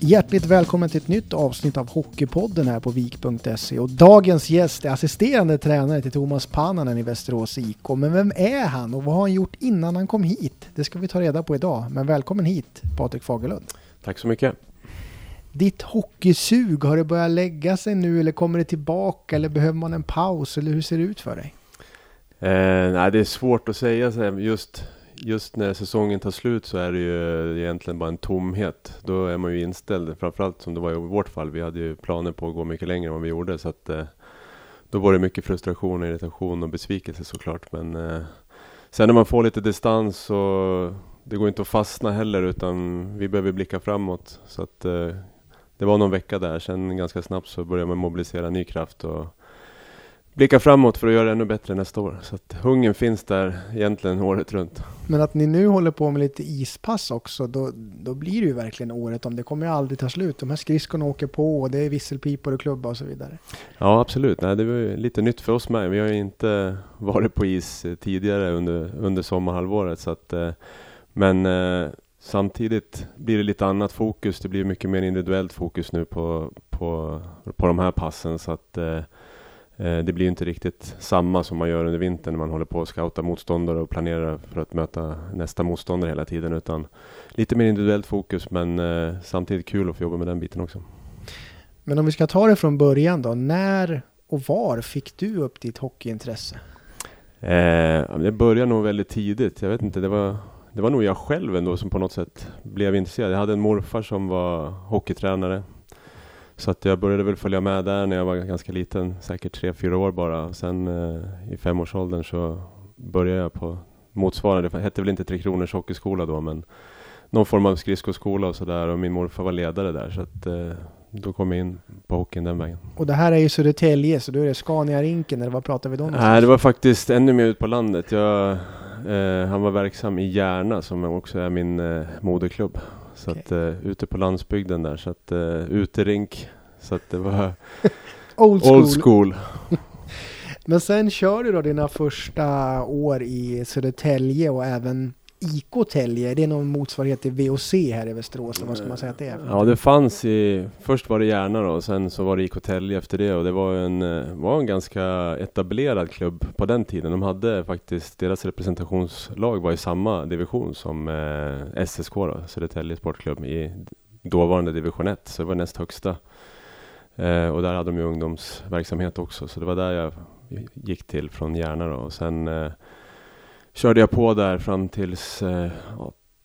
Hjärtligt välkommen till ett nytt avsnitt av Hockeypodden här på vik.se och dagens gäst är assisterande tränare till Thomas Pannanen i Västerås IK. Men vem är han och vad har han gjort innan han kom hit? Det ska vi ta reda på idag. Men välkommen hit Patrik Fagerlund. Tack så mycket. Ditt hockeysug, har det börjat lägga sig nu eller kommer det tillbaka eller behöver man en paus eller hur ser det ut för dig? Eh, nej, det är svårt att säga så här, just just när säsongen tar slut så är det ju egentligen bara en tomhet. Då är man ju inställd, framförallt som det var i vårt fall. Vi hade ju planer på att gå mycket längre än vad vi gjorde. Så att, eh, då var det mycket frustration, irritation och besvikelse såklart. Men eh, sen när man får lite distans så det går inte att fastna heller utan vi behöver blicka framåt. Så att, eh, det var någon vecka där, sen ganska snabbt så började man mobilisera ny kraft. Och, blicka framåt för att göra det ännu bättre nästa år. Så att hungern finns där egentligen året runt. Men att ni nu håller på med lite ispass också, då, då blir det ju verkligen året om. Det kommer ju aldrig ta slut. De här skridskorna åker på och det är visselpipor och klubba och så vidare. Ja, absolut. Nej, det var lite nytt för oss med. Vi har ju inte varit på is tidigare under, under sommarhalvåret. Så att, eh, men eh, samtidigt blir det lite annat fokus. Det blir mycket mer individuellt fokus nu på, på, på de här passen. Så att eh, Eh, det blir inte riktigt samma som man gör under vintern när man håller på att scouta motståndare och planerar för att möta nästa motståndare hela tiden. Utan lite mer individuellt fokus men eh, samtidigt kul att få jobba med den biten också. Men om vi ska ta det från början då. När och var fick du upp ditt hockeyintresse? Eh, det började nog väldigt tidigt. Jag vet inte, det var, det var nog jag själv ändå som på något sätt blev intresserad. Jag hade en morfar som var hockeytränare så att jag började väl följa med där när jag var ganska liten, säkert tre fyra år bara. Sen eh, i femårsåldern så började jag på motsvarande, det hette väl inte Tre Kronors Hockeyskola då, men någon form av skridskoskola och sådär och min morfar var ledare där så att eh, då kom jag in på hockeyn den vägen. Och det här är ju Södertälje, så då är det Scania-rinken eller vad pratar vi då någonstans? Nej, det var faktiskt ännu mer ut på landet. Jag, eh, han var verksam i Järna som också är min eh, moderklubb. Så okay. att uh, ute på landsbygden där, så att uh, uterink. Så att det var old school. Old school. Men sen kör du då dina första år i Södertälje och även IK Tälje, det är någon motsvarighet till VOC här i Västerås, vad ska man säga att det är? Ja, det fanns i, först var det Järna då, och sen så var det IK Tälje efter det och det var en, var en ganska etablerad klubb på den tiden. De hade faktiskt, deras representationslag var i samma division som eh, SSK då, Södertälje Sportklubb i dåvarande division 1, så det var näst högsta. Eh, och där hade de ju ungdomsverksamhet också, så det var där jag gick till från Järna då. Och sen eh, körde jag på där fram tills eh,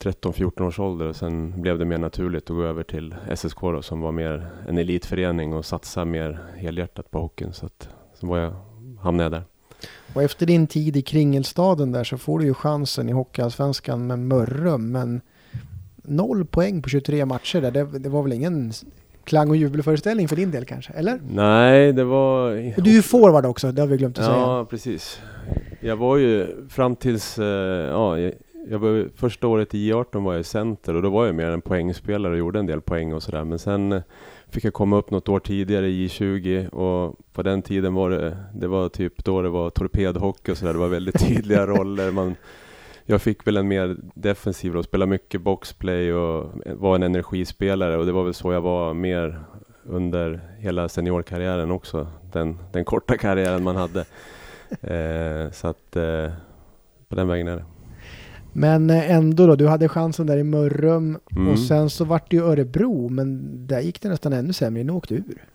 13-14 års ålder och sen blev det mer naturligt att gå över till SSK då, som var mer en elitförening och satsa mer helhjärtat på hockeyn. Så att, så var jag, hamnade jag där. Och efter din tid i Kringelstaden där så får du ju chansen i Hockeyallsvenskan med Mörrum, men noll poäng på 23 matcher där. Det, det var väl ingen klang och jubelföreställning för din del kanske, eller? Nej, det var... Och du är ju forward också, det har vi glömt att ja, säga. Ja, precis. Jag var ju fram tills, eh, ja, jag var, första året i J18 var jag center och då var jag mer en poängspelare och gjorde en del poäng och sådär. Men sen eh, fick jag komma upp något år tidigare i J20 och på den tiden var det, det var typ då det var torpedhockey och sådär. Det var väldigt tydliga roller. Man, jag fick väl en mer defensiv roll, spela mycket boxplay och var en energispelare och det var väl så jag var mer under hela seniorkarriären också. Den, den korta karriären man hade. Eh, så att eh, på den vägen är det. Men eh, ändå då, du hade chansen där i Mörrum mm. och sen så vart det ju Örebro, men där gick det nästan ännu sämre, ni åkte ur.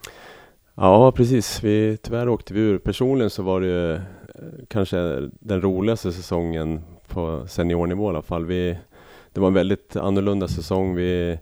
Ja, precis. Vi, tyvärr åkte vi ur. Personligen så var det eh, kanske den roligaste säsongen på seniornivå i alla fall. Vi, det var en väldigt annorlunda säsong. Vi,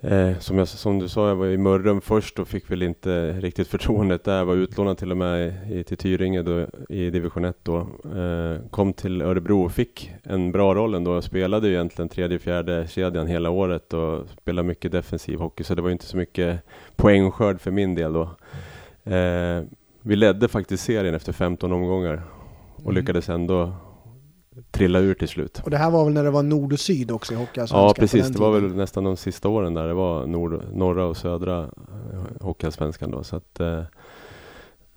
eh, som, jag, som du sa, jag var i Mörrum först och fick väl inte riktigt förtroendet där. Jag var utlånad till och med i, till Tyringe då, i division 1 då. Eh, kom till Örebro och fick en bra roll ändå. Jag spelade ju egentligen tredje, fjärde kedjan hela året och spelade mycket defensiv hockey så det var inte så mycket poängskörd för min del då. Eh, vi ledde faktiskt serien efter 15 omgångar och mm. lyckades ändå trilla ur till slut. Och det här var väl när det var nord och syd också i Hockeyallsvenskan? Ja precis, det var väl nästan de sista åren där det var nord, norra och södra eh, Hockeyallsvenskan då. Så att, eh,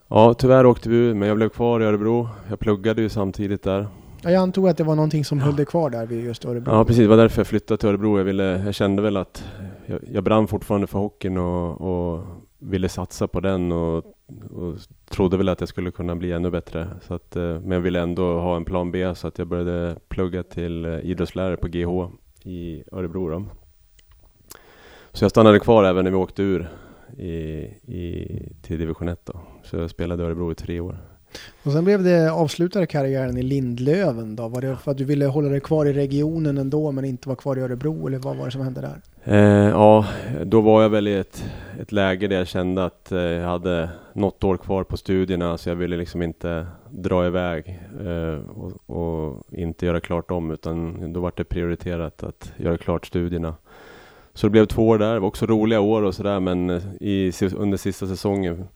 ja, tyvärr åkte vi ur, men jag blev kvar i Örebro. Jag pluggade ju samtidigt där. Ja, jag antog att det var någonting som ja. höll dig kvar där vid just Örebro. Ja precis, det var därför jag flyttade till Örebro. Jag, ville, jag kände väl att jag, jag brann fortfarande för hockeyn och, och ville satsa på den och, och, trodde väl att jag skulle kunna bli ännu bättre. Så att, eh, men jag ville ändå ha en plan B så att jag började plugga till eh, idrottslärare på GH i Örebro. Då. Så jag stannade kvar även när vi åkte ur i, i, till division 1 då. Så jag spelade i Örebro i tre år. Och sen blev det avslutade karriären i Lindlöven då? Var det för att du ville hålla dig kvar i regionen ändå men inte vara kvar i Örebro eller vad var det som hände där? Eh, ja, då var jag väl i ett, ett läge där jag kände att eh, jag hade något år kvar på studierna så jag ville liksom inte dra iväg eh, och, och, inte göra klart om utan då var det prioriterat att göra klart studierna. Så det blev två år där, det var också roliga år och sådär men eh, i, under sista säsongen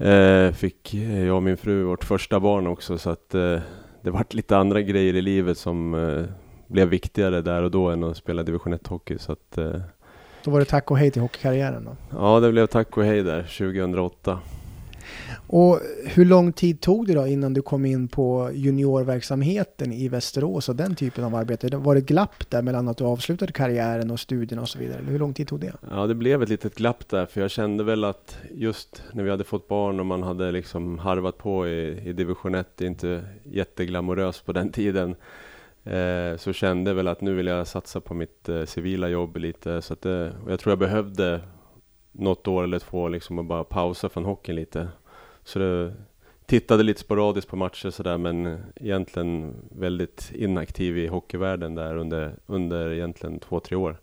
eh, fick jag och min fru vårt första barn också så att eh, det vart lite andra grejer i livet som eh, blev viktigare där och då än att spela division 1 hockey så att eh, Då var det tack och hej till hockeykarriären då? Ja, det blev tack och hej där 2008. Och hur lång tid tog det då innan du kom in på juniorverksamheten i Västerås och den typen av arbete? Var det ett glapp där mellan att du avslutade karriären och studierna och så vidare? Hur lång tid tog det? Ja, det blev ett litet glapp där för jag kände väl att just när vi hade fått barn och man hade liksom harvat på i, i division 1, det är inte jätteglamoröst på den tiden. Eh, så kände väl att nu vill jag satsa på mitt eh, civila jobb lite. Så att eh, det, jag tror jag behövde något år eller två liksom och bara pausa från hockeyn lite. Så det, tittade lite sporadiskt på matcher sådär men egentligen väldigt inaktiv i hockeyvärlden där under, under egentligen två, tre år.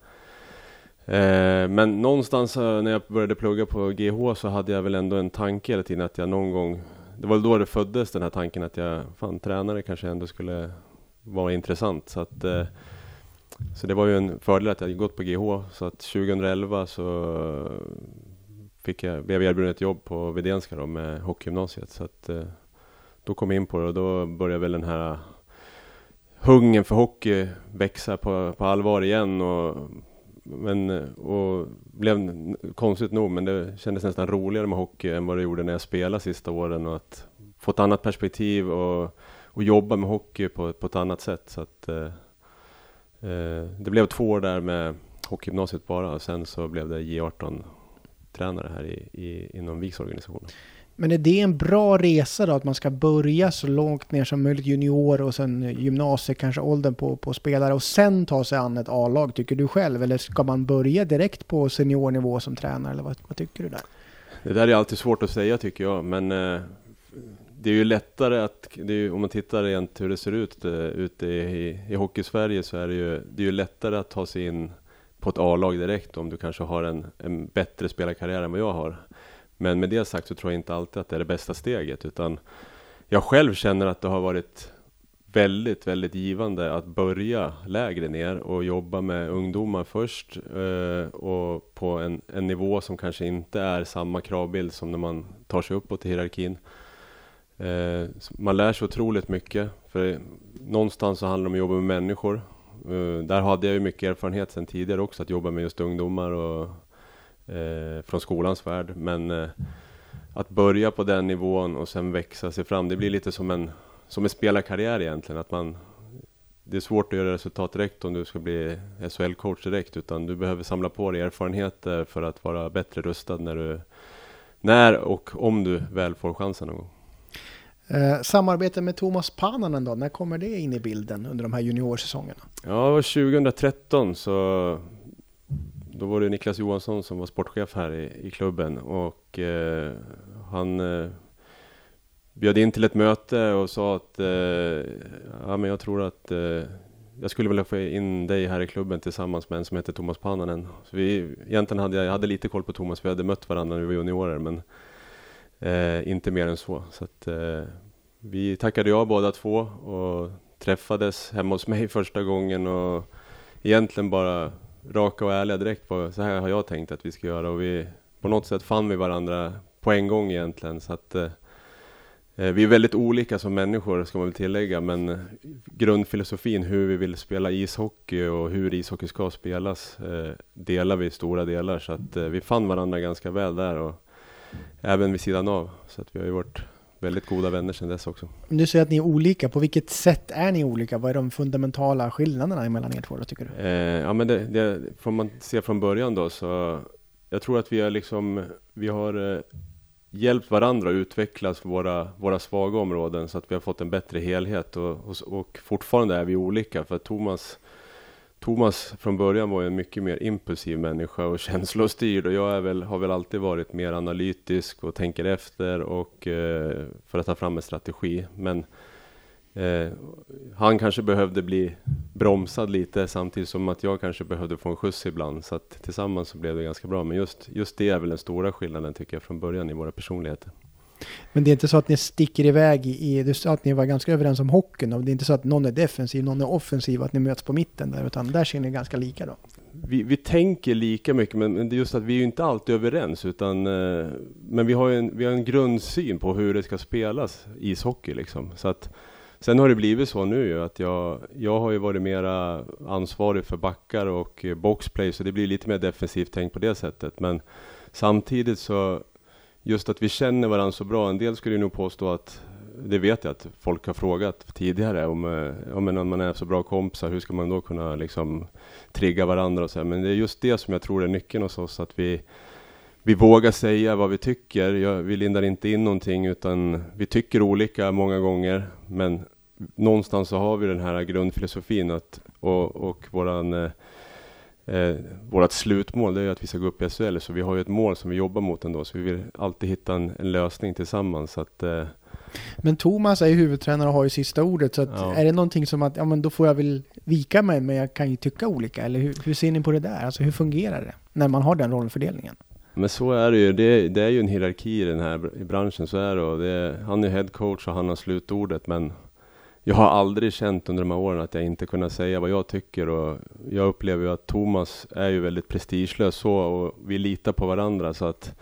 Eh, men någonstans eh, när jag började plugga på GH så hade jag väl ändå en tanke hela tiden att jag någon gång Det var då det föddes den här tanken att jag, fan tränare kanske ändå skulle vara intressant så att eh, Så det var ju en fördel att jag gått på GH så att 2011 så fick jag, blev jag erbjuden ett jobb på Vedenska då med hockeygymnasiet. Så att, eh, då kom jag in på det och då började väl den här eh, hungern för hockey växa på, på allvar igen. Och, men, eh, och blev konstigt nog, men det kändes nästan roligare med hockey än vad det gjorde när jag spelade sista åren. Och att få ett annat perspektiv och, och jobba med hockey på, på ett annat sätt. Så att, eh det blev två år där med hockeygymnasiet bara och sen så blev det J18 tränare här i, i, inom VIKs organisation. Men är det en bra resa då, att man ska börja så långt ner som möjligt, junior och sen gymnasiet, kanske åldern på, på spelare och sen ta sig an ett A-lag, tycker du själv? Eller ska man börja direkt på seniornivå som tränare, eller vad, vad tycker du där? Det där är alltid svårt att säga tycker jag, men eh, det är ju lättare att, ju, om man tittar rent hur det ser ut eh, ute i, i, i Hockeysverige så är det ju, det är ju lättare att ta sig in på ett A-lag direkt om du kanske har en, en bättre spelarkarriär än vad jag har. Men med det sagt så tror jag inte alltid att det är det bästa steget utan jag själv känner att det har varit väldigt, väldigt givande att börja lägre ner och jobba med ungdomar först eh, och på en, en nivå som kanske inte är samma kravbild som när man tar sig uppåt i hierarkin. Eh, man lär sig otroligt mycket, för någonstans så handlar det om att jobba med människor Eh, där hade jag ju mycket erfarenhet sedan tidigare också, att jobba med just ungdomar och eh, från skolans värld. Men eh, att börja på den nivån och sen växa sig fram, det blir lite som en, som en spelarkarriär egentligen. Att man, det är svårt att göra resultat direkt om du ska bli SHL-coach direkt, utan du behöver samla på dig erfarenheter för att vara bättre rustad när du, när och om du väl får chansen någon gång. Eh, samarbete med Thomas Pananen då, när kommer det in i bilden under de här juniorsäsongerna? Ja, 2013 så då var det Niklas Johansson som var sportchef här i, i klubben och eh, han eh, bjöd in till ett möte och sa att eh, ja, men jag tror att eh, jag skulle vilja få in dig här i klubben tillsammans med en som heter Thomas Pananen. Så vi, egentligen hade jag, jag hade lite koll på Thomas, vi hade mött varandra när vi var juniorer men Eh, inte mer än så. så att, eh, vi tackade ja båda två och träffades hemma hos mig första gången och egentligen bara raka och ärliga direkt på så här har jag tänkt att vi ska göra. Och vi på något sätt fann vi varandra på en gång egentligen. Så att eh, eh, vi är väldigt olika som människor ska man väl tillägga. Men grundfilosofin hur vi vill spela ishockey och hur ishockey ska spelas eh, delar vi i stora delar. Så att eh, vi fann varandra ganska väl där och även vid sidan av. Så att vi har ju varit väldigt goda vänner sedan dess också. Du säger att ni är olika. På vilket sätt är ni olika? Vad är de fundamentala skillnaderna mellan er två då, tycker du? Eh, ja, men det, det får man se från början då så jag tror att vi har liksom, vi har eh, hjälpt varandra att utvecklas våra, våra svaga områden så att vi har fått en bättre helhet och, och, och fortfarande är vi olika för Thomas Thomas från början var ju en mycket mer impulsiv människa och känslostyrd och jag är väl, har väl alltid varit mer analytisk och tänker efter och eh, för att ta fram en strategi. Men eh, han kanske behövde bli bromsad lite samtidigt som att jag kanske behövde få en skjuts ibland. Så att tillsammans så blev det ganska bra. Men just, just det är väl den stora skillnaden tycker jag från början i våra personligheter. Men det är inte så att ni sticker iväg i, du sa att ni var ganska överens om hockeyn och det är inte så att någon är defensiv, någon är offensiv, att ni möts på mitten där, utan där ser ni ganska lika då? Vi, vi tänker lika mycket, men det är just att vi är ju inte alltid överens, utan, eh, men vi har ju en, vi har en grundsyn på hur det ska spelas ishockey liksom. Så att, sen har det blivit så nu ju att jag, jag har ju varit mera ansvarig för backar och boxplay, så det blir lite mer defensivt tänkt på det sättet. Men samtidigt så just att vi känner varandra så bra. En del skulle nog påstå att, det vet jag att folk har frågat tidigare, om, eh, om man är så bra kompisar, hur ska man då kunna liksom trigga varandra och så här. Men det är just det som jag tror är nyckeln hos oss, att vi, vi vågar säga vad vi tycker. Jag, vi lindar inte in någonting, utan vi tycker olika många gånger, men någonstans så har vi den här grundfilosofin att, och, och våran eh, eh, vårt slutmål det är att vi ska gå upp i SHL, så vi har ju ett mål som vi jobbar mot ändå, så vi vill alltid hitta en, en lösning tillsammans. Så att, eh... Men Thomas är ju huvudtränare och har ju sista ordet, så ja. är det någonting som att, ja men då får jag väl vika mig, men jag kan ju tycka olika, eller hur, hur ser ni på det där? Alltså hur fungerar det, när man har den rollfördelningen? Men så är det ju, det, det är ju en hierarki i den här i branschen, så är det, och det han är head coach och han har slutordet, men jag har aldrig känt under de här åren att jag inte kunnat säga vad jag tycker och jag upplever ju att Thomas är ju väldigt prestigelös så och vi litar på varandra så att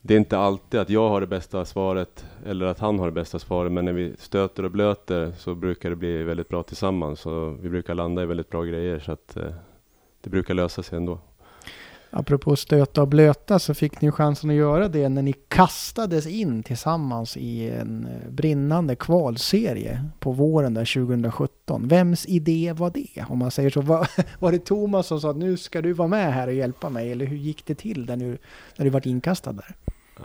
det är inte alltid att jag har det bästa svaret eller att han har det bästa svaret men när vi stöter och blöter så brukar det bli väldigt bra tillsammans och vi brukar landa i väldigt bra grejer så att eh, det brukar lösa sig ändå. Apropå stöta och blöta så fick ni chansen att göra det när ni kastades in tillsammans i en eh, brinnande kvalserie på våren där 2017. Vems idé var det? Om man säger så. Var, var det Thomas som sa att nu ska du vara med här och hjälpa mig? Eller hur gick det till där nu, när du vart inkastad där?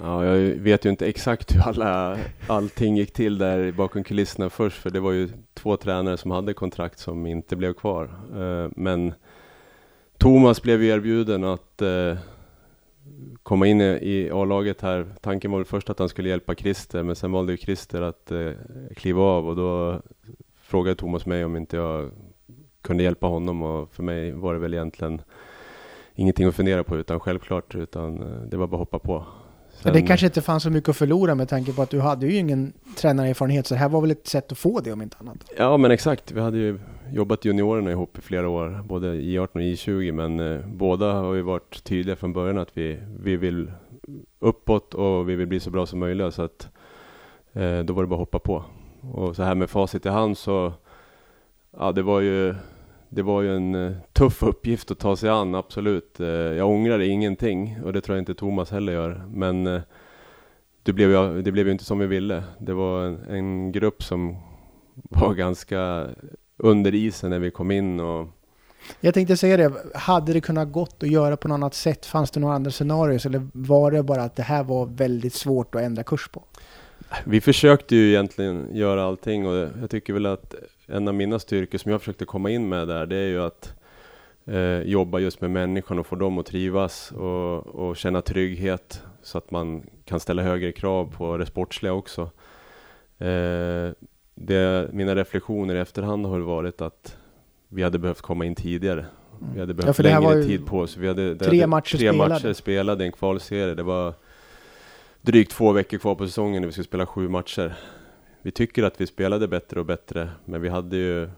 Ja, jag vet ju inte exakt hur alla, allting gick till där bakom kulisserna först, för det var ju två tränare som hade kontrakt som inte blev kvar. Eh, men Thomas blev erbjuden att eh, komma in i A-laget här. Tanken var först att han skulle hjälpa Christer, men sen valde ju Christer att eh, kliva av och då frågade Thomas mig om inte jag kunde hjälpa honom och för mig var det väl egentligen ingenting att fundera på utan självklart, utan eh, det var bara att hoppa på. Sen... Det kanske inte fanns så mycket att förlora med tanke på att du hade ju ingen tränarerfarenhet, så det här var väl ett sätt att få det om inte annat? Ja, men exakt. Vi hade ju jobbat juniorerna ihop i flera år, både I18 och I20, men eh, båda har ju varit tydliga från början att vi, vi vill uppåt och vi vill bli så bra som möjligt, så att eh, då var det bara att hoppa på. Och så här med facit i hand så, ja det var ju det var ju en eh, tuff uppgift att ta sig an, absolut. Eh, jag ångrar ingenting och det tror jag inte Thomas heller gör. Men eh, det, blev ju, det blev ju inte som vi ville. Det var en, en, grupp som var ganska under isen när vi kom in. Och... Jag tänkte säga det, hade det kunnat gått att göra på något annat sätt? Fanns det några andra scenarier eller var det bara att det här var väldigt svårt att ändra kurs på? Vi försökte ju egentligen göra allting och jag tycker väl att en av mina styrkor som jag försökte komma in med där, det är ju att eh, jobba just med människan och få dem att trivas och, och, känna trygghet så att man kan ställa högre krav på det sportsliga också. Eh, det, mina reflektioner i efterhand har varit att vi hade behövt komma in tidigare. Vi hade behövt ja, längre tid på oss. Vi hade, tre hade, matcher, tre spelade. matcher spelade en kvalserie. Det var drygt två veckor kvar på säsongen när vi skulle spela sju matcher vi tycker att vi spelade bättre och bättre, men vi hade ju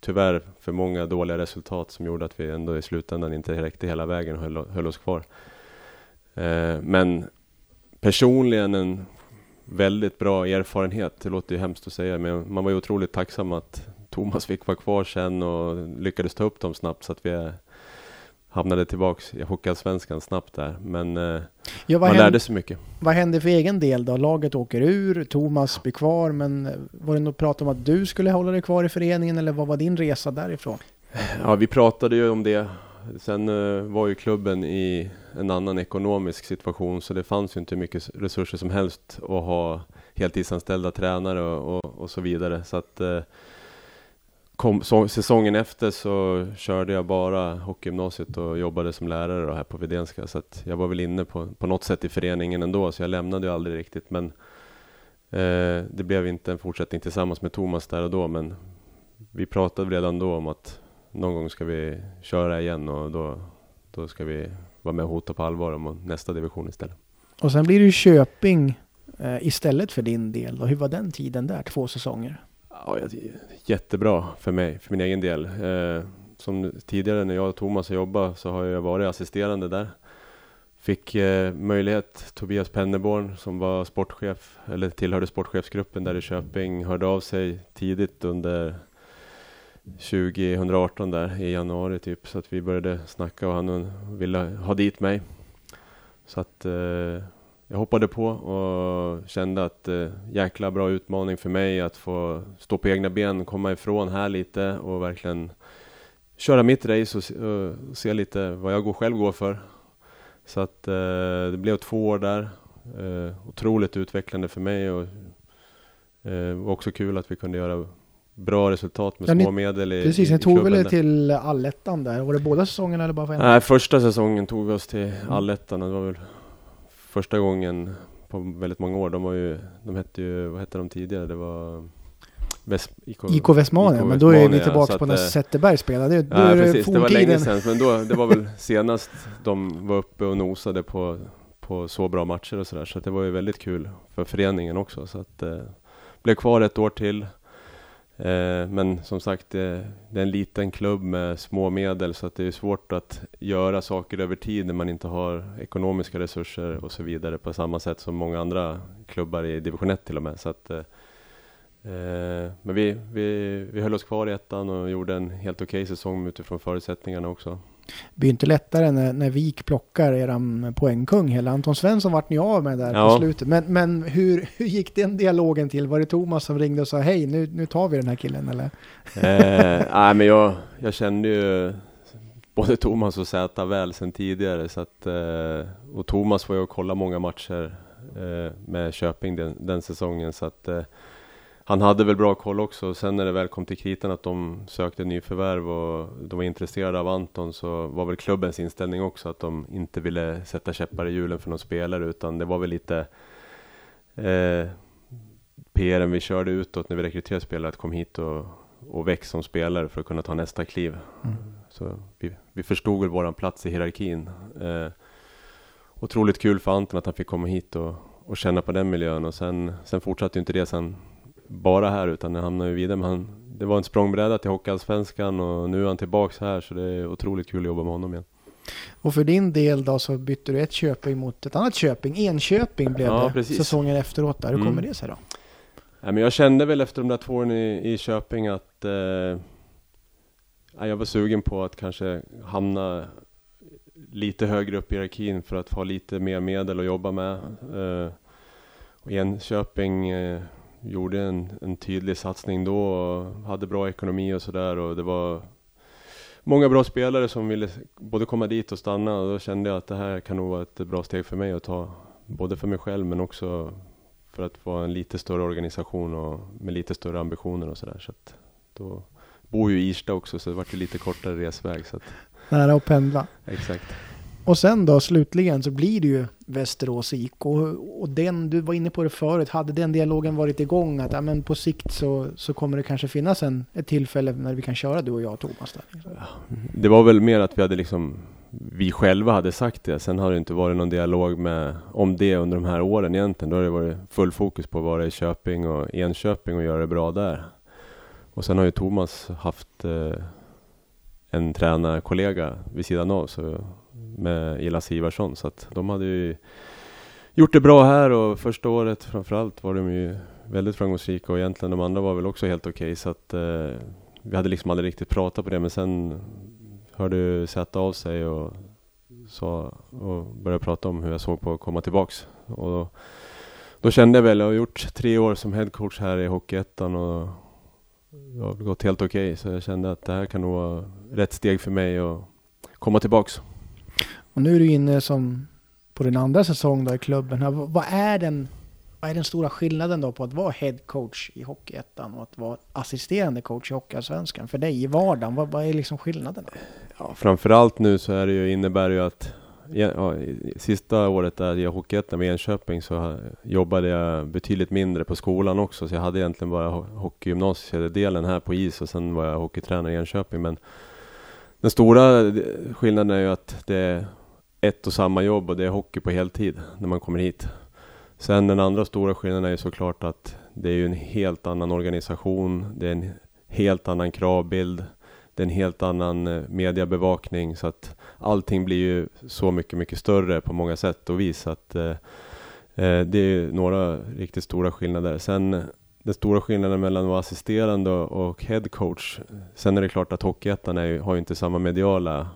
tyvärr för många dåliga resultat som gjorde att vi ändå i slutändan inte räckte hela vägen och höll, höll oss kvar. Eh, men personligen en väldigt bra erfarenhet. Det låter ju hemskt att säga, men man var ju otroligt tacksam att Thomas fick vara kvar sen och lyckades ta upp dem snabbt så att vi hamnade tillbaks i Hockeyallsvenskan snabbt där. Men eh, Ja, man hände, lärde sig mycket. vad hände för egen del då? Laget åker ur, Thomas blir kvar, men eh, var det något prat om att du skulle hålla dig kvar i föreningen eller vad var din resa därifrån? Ja, vi pratade ju om det. Sen eh, var ju klubben i en annan ekonomisk situation så det fanns ju inte mycket resurser som helst att ha heltidsanställda tränare och, och, och så vidare. Så att eh, kom, så, säsongen efter så körde jag bara hockeygymnasiet och jobbade som lärare då här på Vidénska. Så att jag var väl inne på, på något sätt i föreningen ändå så jag lämnade ju aldrig riktigt. Men eh, det blev inte en fortsättning tillsammans med Thomas där och då. Men vi pratade redan då om att någon gång ska vi köra igen och då, då ska vi vara med och hota på allvar om nästa division istället. Och sen blir det ju Köping eh, istället för din del. Och hur var den tiden där, två säsonger? Ja, jättebra för mig, för min egen del. Eh, som tidigare när jag och Thomas har jobbat så har jag varit assisterande där. Fick eh, möjlighet, Tobias Penneborn som var sportchef, eller tillhörde sportchefsgruppen där i Köping, hörde av sig tidigt under 2018 där i januari typ. Så att vi började snacka och han ville ha dit mig. Så att eh, jag hoppade på och kände att eh, jäkla bra utmaning för mig att få stå på egna ben, komma ifrån här lite och verkligen köra mitt race och, se- och se lite vad jag går, själv går för. Så att eh, det blev två år där. Eh, otroligt utvecklande för mig och eh, också kul att vi kunde göra bra resultat med Ja, ni- små medel i, Precis, ni i tog väl där. till allettan där? Var det båda säsongerna eller bara för en? Nej, första säsongen tog vi oss till Mm. allettan. Det var väl första gången på väldigt många år. De var ju, de hette ju, vad hette de tidigare? Det var Väst, IK, IK Västmanland, IK men då är vi Västmanland, tillbaka så på när eh, Zetterberg spelade. Då Ja, det precis. Det var länge sedan. Men då, det var väl senast de var uppe och nosade på, på så bra matcher och sådär. Så att det var ju väldigt kul för föreningen också. Så att, eh, blev kvar ett år till. Eh, men som sagt, eh, det, är en liten klubb med små medel så att det är svårt att göra saker över tid när man inte har ekonomiska resurser och så vidare på samma sätt som många andra klubbar i division 1 till och med. Så att, eh, men vi, vi, vi höll oss kvar i ettan och gjorde en helt okej säsong utifrån förutsättningarna också. Det blir inte lättare när, när Vik plockar eran poängkung heller. Anton Svensson vart ni av med där på Ja. slutet. Men, men hur, hur gick den dialogen till? Var det Thomas som ringde och sa hej, nu, nu tar vi den här killen eller? Eh, nej, men jag, jag kände ju både Thomas och Zäta väl sedan tidigare. Så att, eh, och Thomas var ju och kollade många matcher eh, med Köping den, den säsongen. Så att, eh, han hade väl bra koll också. Sen när det väl kom till kritan att de sökte nyförvärv och de var intresserade av Anton så var väl klubbens inställning också att de inte ville sätta käppar i hjulen för någon spelare utan det var väl lite eh, PRen vi körde utåt när vi rekryterade spelare att kom hit och, och väx som spelare för att kunna ta nästa kliv. Mm. Så vi, vi förstod väl våran plats i hierarkin. Eh, otroligt kul för Anton att han fick komma hit och, och känna på den miljön och sen, sen fortsatte ju inte det sen bara här utan han hamnade ju vidare. Men han, det var en språngbräda till Hockeyallsvenskan och nu är han tillbaks här så det är otroligt kul att jobba med honom igen. Och för din del då så bytte du ett Köping mot ett annat Köping. Enköping blev Ja, det precis. säsongen efteråt där. Hur Mm. kommer det sig då? Ja, men jag kände väl efter de där två åren i, i Köping att eh, ja, jag var sugen på att kanske hamna lite högre upp i hierarkin för att få lite mer medel att jobba med. Eh, och Enköping eh, gjorde en, en tydlig satsning då och hade bra ekonomi och sådär och det var många bra spelare som ville både komma dit och stanna och då kände jag att det här kan nog vara ett bra steg för mig att ta. Både för mig själv men också för att vara en lite större organisation och med lite större ambitioner och sådär. Så att då bor ju i Irsta också så det vart ju lite kortare resväg. Så att, Nära att pendla. exakt. Och sen då slutligen så blir det ju Västerås IK. Och, och den, du var inne på det förut, hade den dialogen varit igång att ja, men på sikt så, så kommer det kanske finnas en, ett tillfälle när vi kan köra du och jag Thomas där. Liksom. Det var väl mer att vi hade liksom vi själva hade sagt det. Sen har det inte varit någon dialog med, om det under de här åren egentligen. Då har det varit full fokus på att vara i Köping och Enköping och göra det bra där. Och sen har ju Thomas haft eh, en tränarkollega vid sidan av så, med Elas Ivarsson. Så att de hade ju gjort det bra här och första året framförallt var de ju väldigt framgångsrika och egentligen de andra var väl också helt okej. så att eh, vi hade liksom aldrig riktigt pratat på det men sen hörde sätta av sig och, sa, och började prata om hur jag såg på att komma tillbaks. Och då, då kände jag väl, jag har gjort tre år som headcoach här i Hockeyettan och det har gått helt okej. Okay, så jag kände att det här kan nog vara rätt steg för mig att komma tillbaks. Och nu är du inne som på din andra säsong då i klubben. Vad är den, vad är den stora skillnaden då på att vara headcoach i Hockeyettan och att vara assisterande coach i Hockeyallsvenskan? För dig i vardagen, vad, vad är liksom skillnaden? Ja, framförallt nu så är det ju, innebär det ju att ja, sista året där jag Hockeyettan med Enköping så jobbade jag betydligt mindre på skolan också. Så jag hade egentligen bara hockeygymnasiedelen här på is och sen var jag hockeytränare i Enköping. Men den stora eh, skillnaden är ju att det ett och samma jobb och det är hockey på heltid när man kommer hit. Sen den andra stora skillnaden är ju såklart att det är ju en helt annan organisation. Det är en helt annan kravbild. Det är en helt annan eh, mediebevakning så att allting blir ju så mycket, mycket större på många sätt och vis. så Att, eh, eh, det är några riktigt stora skillnader. Sen eh, den stora skillnaden mellan att vara assisterande och head coach. Sen är det klart att Hockeyettan har ju inte samma mediala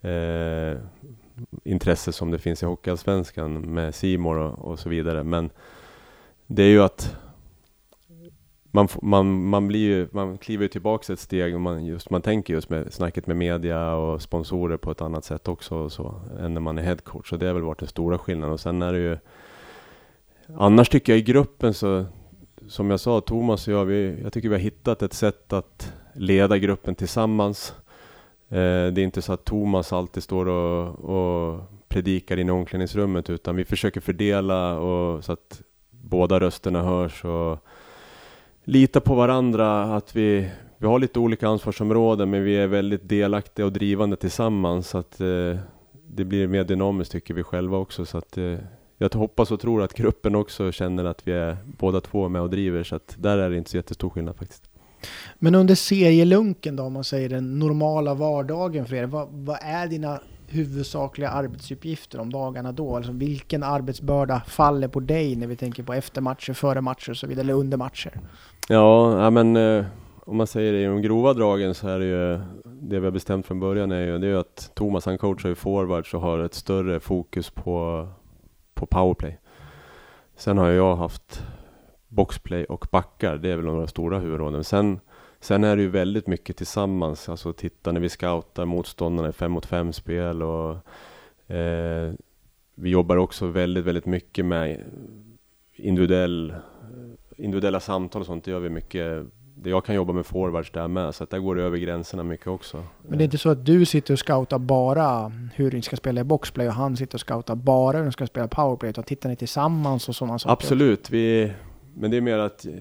eh, intresse som det finns i Hockeyallsvenskan med Simor och, och så vidare. Men det är ju att man, man, man, blir ju, man kliver ju tillbaka ett steg och man, just, man tänker just med snacket med media och sponsorer på ett annat sätt också och så, än när man är headcoach. Så det har väl varit den stora skillnaden. Och sen är det ju Annars tycker jag i gruppen så Som jag sa, Thomas och jag, vi, jag tycker vi har hittat ett sätt att leda gruppen tillsammans. Eh, det är inte så att Thomas alltid står och, och predikar inne i omklädningsrummet utan vi försöker fördela och, så att båda rösterna hörs. Och, lita på varandra, att vi, vi har lite olika ansvarsområden men vi är väldigt delaktiga och drivande tillsammans. Så att eh, det blir mer dynamiskt tycker vi själva också. Så att, eh, jag hoppas och tror att gruppen också känner att vi är båda två med och driver. Så att där är det inte så jättestor skillnad faktiskt. Men under serielunken då, om man säger den normala vardagen för er, vad, vad är dina huvudsakliga arbetsuppgifter om dagarna då? Alltså vilken arbetsbörda faller på dig när vi tänker på efter matcher, före matcher och så vidare, eller under matcher? Ja, ja men eh, om man säger det i de grova dragen så är det ju det vi har bestämt från början är ju, det är att Thomas han coachar ju forwards och har ett större fokus på, på powerplay. Sen har jag haft boxplay och backar, det är väl några stora huvudråden. Sen, sen är det ju väldigt mycket tillsammans, alltså titta när vi scoutar motståndarna i fem mot fem spel och eh, vi jobbar också väldigt, väldigt mycket med individuell individuella samtal och sånt, det gör vi mycket. Jag kan jobba med forwards där med, så att där går det över gränserna mycket också. Men det är inte så att du sitter och scoutar bara hur ni ska spela i boxplay och han sitter och scoutar bara hur ni ska spela powerplay, utan tittar ni tillsammans och sådana saker? Absolut, vi, men det är mer att eh,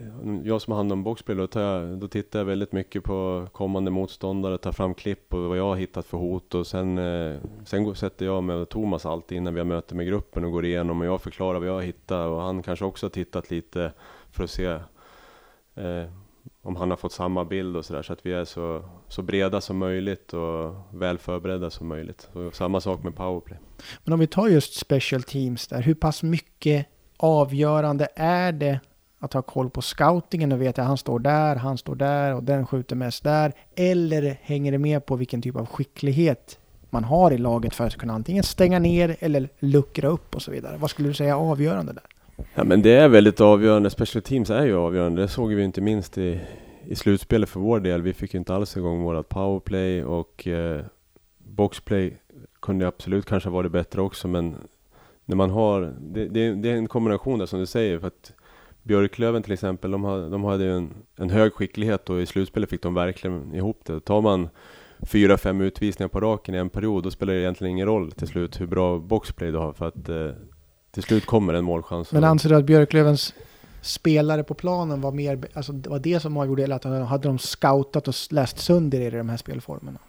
jag som har hand om boxplay, då, jag, då tittar jag väldigt mycket på kommande motståndare, tar fram klipp och vad jag har hittat för hot och sen, eh, sen går, sätter jag med Thomas alltid innan vi har möte med gruppen och går igenom och jag förklarar vad jag har hittat och han kanske också har tittat lite för att se eh, om han har fått samma bild och sådär så att vi är så, så breda som möjligt och väl förberedda som möjligt. Och samma sak med powerplay. Men om vi tar just special teams där, hur pass mycket avgörande är det att ha koll på scoutingen och veta att han står där, han står där och den skjuter mest där? Eller hänger det med på vilken typ av skicklighet man har i laget för att kunna antingen stänga ner eller luckra upp och så vidare? Vad skulle du säga är avgörande där? Ja men det är väldigt avgörande, special teams är ju avgörande. Det såg vi inte minst i, i slutspelet för vår del. Vi fick ju inte alls igång vårat powerplay och eh, boxplay kunde absolut kanske varit bättre också men när man har, det, det, det, är en kombination där som du säger för att Björklöven till exempel, de, har, de hade ju en, en hög skicklighet och i slutspelet fick de verkligen ihop det. Tar man fyra, fem utvisningar på raken i en period, då spelar det egentligen ingen roll till slut hur bra boxplay du har för att eh, till slut kommer en målchans. Men anser du att Björklövens spelare på planen var mer, alltså var det som avgjorde eller att hade de scoutat och läst sönder i de här spelformerna?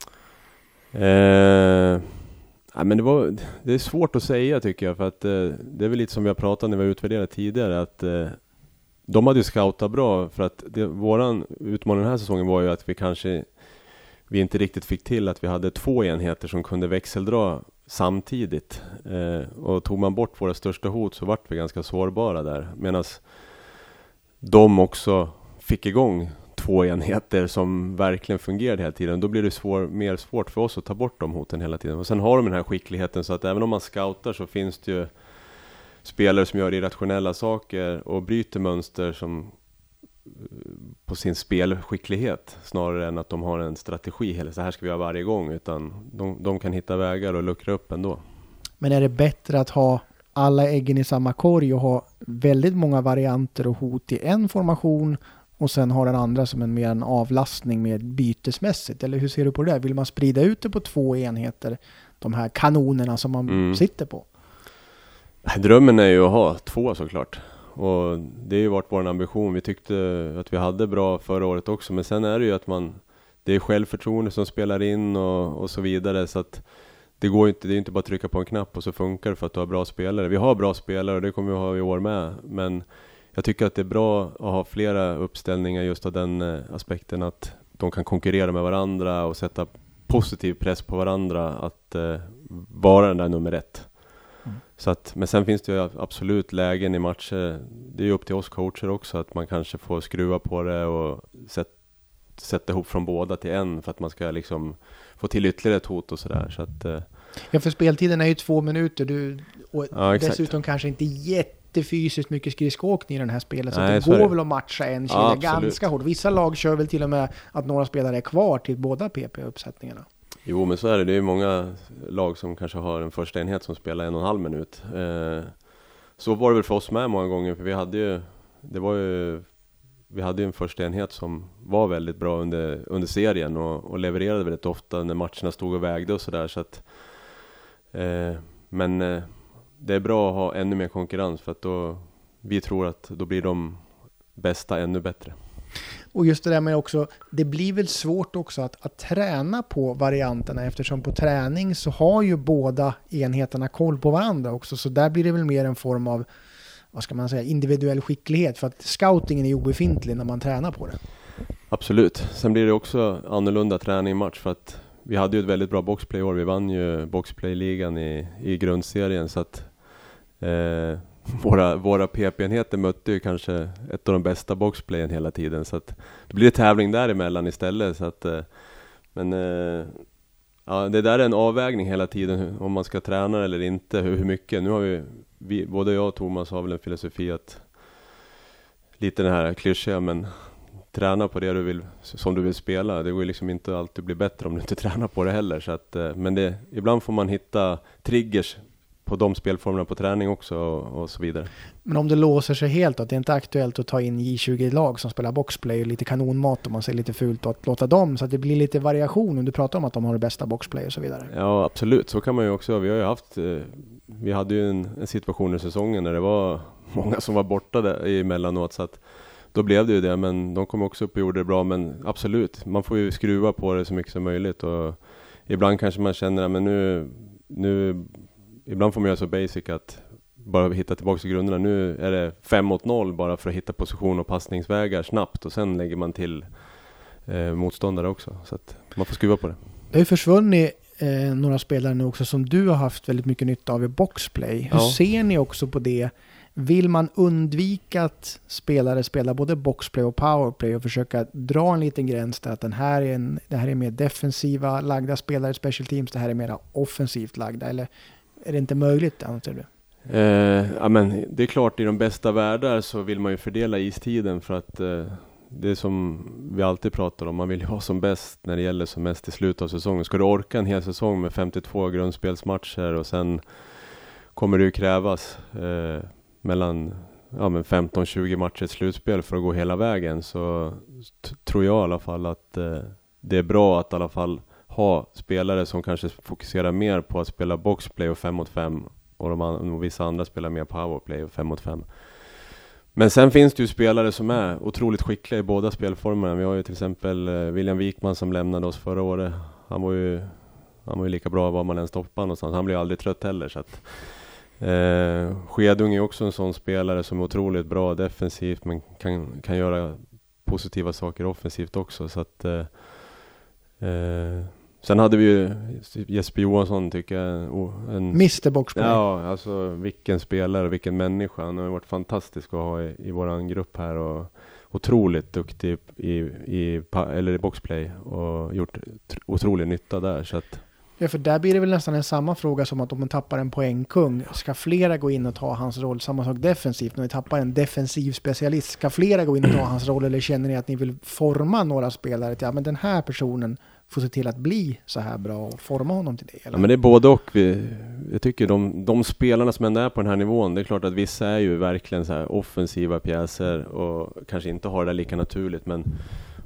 Eh, ja, men det, var, det är svårt att säga tycker jag för att eh, det är väl lite som vi har pratat när vi har utvärderat tidigare att eh, de hade ju scoutat bra för att det, våran utmaning den här säsongen var ju att vi kanske vi inte riktigt fick till att vi hade två enheter som kunde växeldra samtidigt. Eh, och tog man bort våra största hot så vart vi ganska sårbara där. Medan de också fick igång två enheter som verkligen fungerade hela tiden. Då blir det svår, mer svårt för oss att ta bort de hoten hela tiden. Och sen har de den här skickligheten så att även om man scoutar så finns det ju spelare som gör irrationella saker och bryter mönster som på sin spelskicklighet snarare än att de har en strategi, eller så här ska vi göra varje gång, utan de, de kan hitta vägar och luckra upp ändå. Men är det bättre att ha alla äggen i samma korg och ha väldigt många varianter och hot i en formation och sen ha den andra som en mer en avlastning med bytesmässigt? Eller hur ser du på det? Vill man sprida ut det på två enheter, de här kanonerna som man mm. sitter på? Drömmen är ju att ha två såklart. Och det har ju varit vår ambition. Vi tyckte att vi hade bra förra året också, men sen är det ju att man det är självförtroende som spelar in och, och så vidare. Så att det går inte, det är inte bara att trycka på en knapp och så funkar det för att du har bra spelare. Vi har bra spelare och det kommer vi ha i år med. Men jag tycker att det är bra att ha flera uppställningar just av den eh, aspekten att de kan konkurrera med varandra och sätta positiv press på varandra att eh, vara den där nummer ett. Mm. Så att, men sen finns det ju absolut lägen i matcher, det är ju upp till oss coacher också, att man kanske får skruva på det och sätta sätta ihop från båda till en för att man ska liksom få till ytterligare ett hot och sådär. Så att, eh. Ja, för speltiden är ju två minuter du, och ja, dessutom kanske inte jättefysiskt mycket skridskoåkning i den här spelet. Så Nej, det går det. väl att matcha en kedja ja, ganska hårt. Vissa lag kör väl till och med att några spelare är kvar till båda PP-uppsättningarna. Jo, men så är det. Det är många lag som kanske har en första enhet som spelar en och en halv minut. Eh, så var det väl för oss med många gånger, för vi hade ju, det var ju vi hade ju en första enhet som var väldigt bra under, under serien och, och levererade väldigt ofta när matcherna stod och vägde och sådär. Så att, eh, men eh, det är bra att ha ännu mer konkurrens för att då, vi tror att då blir de bästa ännu bättre. Och just det där med också, det blir väl svårt också att, att träna på varianterna eftersom på träning så har ju båda enheterna koll på varandra också. Så där blir det väl mer en form av vad ska man säga, individuell skicklighet för att scoutingen är obefintlig när man tränar på det. Absolut. Sen blir det också annorlunda träning i match för att vi hade ju ett väldigt bra boxplay i år. Vi vann ju boxplayligan i, i grundserien så att eh, våra, våra PP-enheter mötte ju kanske ett av de bästa boxplayen hela tiden så att det blir tävling däremellan istället så att eh, men eh, ja, det där är en avvägning hela tiden om man ska träna eller inte, hur, hur mycket. Nu har vi vi, både jag och Thomas har väl en filosofi att lite den här klyschiga men träna på det du vill, som du vill spela. Det går ju liksom inte alltid att bli bättre om du inte tränar på det heller. Så att, eh, men det, ibland får man hitta triggers på de spelformerna på träning också och, och, så vidare. Men om det låser sig helt att det är inte aktuellt att ta in J20-lag som spelar boxplay och lite kanonmat om man säger lite fult och att låta dem så att det blir lite variation om du pratar om att de har det bästa boxplay och så vidare. Ja absolut, så kan man ju också. Vi har ju haft eh, vi hade ju en, en, situation i säsongen när det var många som var borta där emellanåt så att då blev det ju det, men de kom också upp och gjorde det bra. Men absolut, man får ju skruva på det så mycket som möjligt och ibland kanske man känner att nu, nu, ibland får man göra så basic att bara hitta tillbaka till grunderna. Nu är det fem mot noll bara för att hitta position och passningsvägar snabbt och sen lägger man till eh, motståndare också. Så att man får skruva på det. Det har ju försvunnit eh, några spelare nu också som du har haft väldigt mycket nytta av i boxplay. Hur ja. ser ni också på det? Vill man undvika att spelare spelar både boxplay och powerplay och försöka dra en liten gräns där att den här är en, det här är mer defensiva lagda spelare i special teams, det här är mer offensivt lagda? Eller är det inte möjligt anser du? Eh, ja, men det är klart, i de bästa världar så vill man ju fördela istiden för att eh, det är som vi alltid pratar om, man vill ju vara som bäst när det gäller som mest i slutet av säsongen. Ska du orka en hel säsong med 52 grundspelsmatcher och sen kommer det ju krävas eh, mellan ja, 15-20 matcher i slutspel för att gå hela vägen så tror jag i alla fall att eh, det är bra att i alla fall ha spelare som kanske fokuserar mer på att spela boxplay och 5 mot 5 och, de, och vissa andra spelar mer powerplay och 5 mot 5. Men sen finns det ju spelare som är otroligt skickliga i båda spelformerna. Vi har ju till exempel eh, William Wikman som lämnade oss förra året. Han var ju, han var ju lika bra var man än stoppade någonstans. Han blir aldrig trött heller. Så att, eh, Skedung är också en sån spelare som är otroligt bra defensivt men kan, kan göra positiva saker offensivt också. Så att, eh, eh Sen hade vi ju Jesper Johansson tycker jag. En, Mr Boxplay. Ja, alltså vilken spelare vilken människa. Han har varit fantastisk att ha i, i våran grupp här och otroligt duktig i, i, eller i boxplay och gjort otrolig nytta där. Så att, Ja, för där blir det väl nästan en samma fråga som att om man tappar en poängkung, ska flera gå in och ta hans roll? Samma sak defensivt, när ni tappar en defensiv specialist, ska flera gå in och ta hans roll? Eller känner ni att ni vill forma några spelare till, ja men den här personen får se till att bli så här bra och forma honom till det? Eller? Ja men det är både och. Vi, jag tycker de, de spelarna som ändå är på den här nivån, det är klart att vissa är ju verkligen så här offensiva pjäser och kanske inte har det lika naturligt, men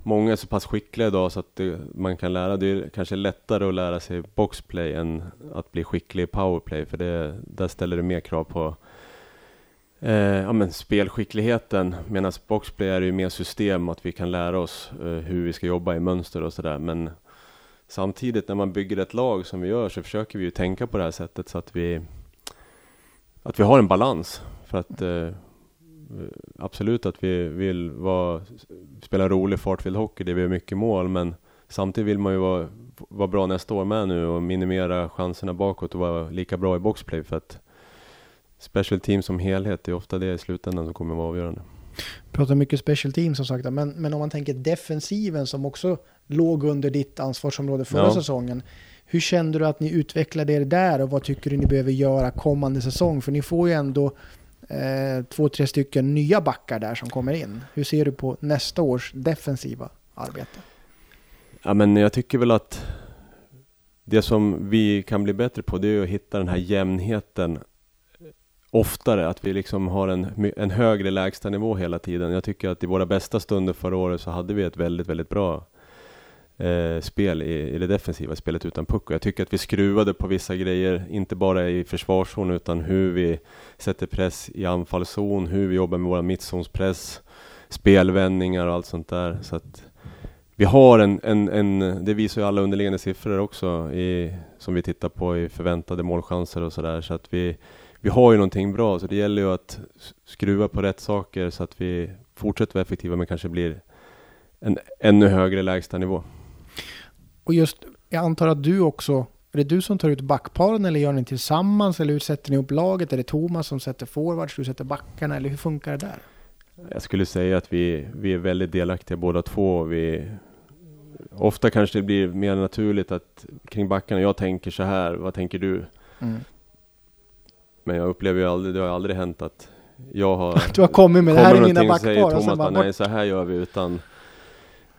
många är så pass skickliga idag så att det, man kan lära, det är kanske lättare att lära sig boxplay än att bli skicklig i powerplay, för det, där ställer det mer krav på eh, ja, men spelskickligheten, medan boxplay är det ju mer system, att vi kan lära oss eh, hur vi ska jobba i mönster och sådär, men samtidigt när man bygger ett lag som vi gör så försöker vi ju tänka på det här sättet så att vi att vi har en balans för att eh, absolut att vi vill vara, spela rolig fartfylld hockey där vi gör mycket mål, men samtidigt vill man ju vara, vara bra nästa år med nu och minimera chanserna bakåt och vara lika bra i boxplay för att special team som helhet det är ofta det i slutändan som kommer att vara avgörande. Pratar mycket special team som sagt, men, men om man tänker defensiven som också låg under ditt ansvarsområde förra ja. säsongen. Hur kände du att ni utvecklade er där och vad tycker du ni behöver göra kommande säsong? För ni får ju ändå eh, två, tre stycken nya backar där som kommer in. Hur ser du på nästa års defensiva arbete? Ja, men jag tycker väl att det som vi kan bli bättre på det är att hitta den här jämnheten oftare, att vi liksom har en, en högre lägstanivå hela tiden. Jag tycker att i våra bästa stunder förra året så hade vi ett väldigt, väldigt bra eh, spel i, i det defensiva spelet utan puck. Och jag tycker att vi skruvade på vissa grejer, inte bara i försvarszon utan hur vi sätter press i anfallszon, hur vi jobbar med vår mittzonspress, spelvändningar och allt sånt där. Så att vi har en, en, en, det visar ju alla underliggande siffror också i, som vi tittar på i förväntade målchanser och sådär. Så att vi, vi har ju någonting bra, så det gäller ju att skruva på rätt saker så att vi fortsätter vara effektiva men kanske blir en ännu högre lägstanivå. Och just, jag antar att du också, är det du som tar ut backparen eller gör ni tillsammans? Eller hur sätter ni upp laget? Är det Thomas som sätter forwards, du sätter backarna? Eller hur funkar det där? Jag skulle säga att vi, vi är väldigt delaktiga båda två. Vi, ofta kanske det blir mer naturligt att kring backarna, jag tänker så här, vad tänker du? Mm. Men jag upplever ju aldrig, det har aldrig hänt att jag har... du har kommit med det här är mina backpar. Och säger Thomas bara, nej så här gör vi, utan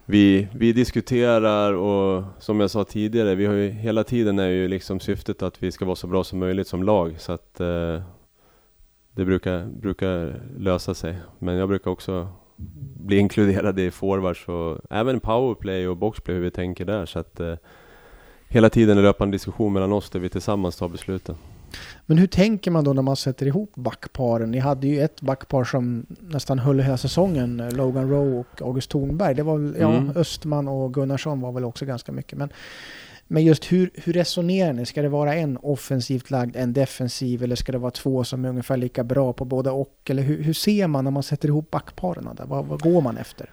vi, vi diskuterar och som jag sa tidigare, vi har ju hela tiden är ju liksom syftet att vi ska vara så bra som möjligt som lag så att eh, det brukar, brukar lösa sig. Men jag brukar också bli inkluderad i forwards och även powerplay och boxplay hur vi tänker där så att eh, hela tiden är löpande diskussion mellan oss där vi tillsammans tar besluten. Men hur tänker man då när man sätter ihop backparen? Ni hade ju ett backpar som nästan höll hela säsongen, eh, Logan Rowe och August Thornberg. Det var väl, ja, mm. Östman och Gunnarsson var väl också ganska mycket. Men, men just hur, hur resonerar ni? Ska det vara en offensivt lagd, en defensiv eller ska det vara två som är ungefär lika bra på båda och? Eller hur, hur ser man när man sätter ihop backparen? Där? Vad, vad går man efter?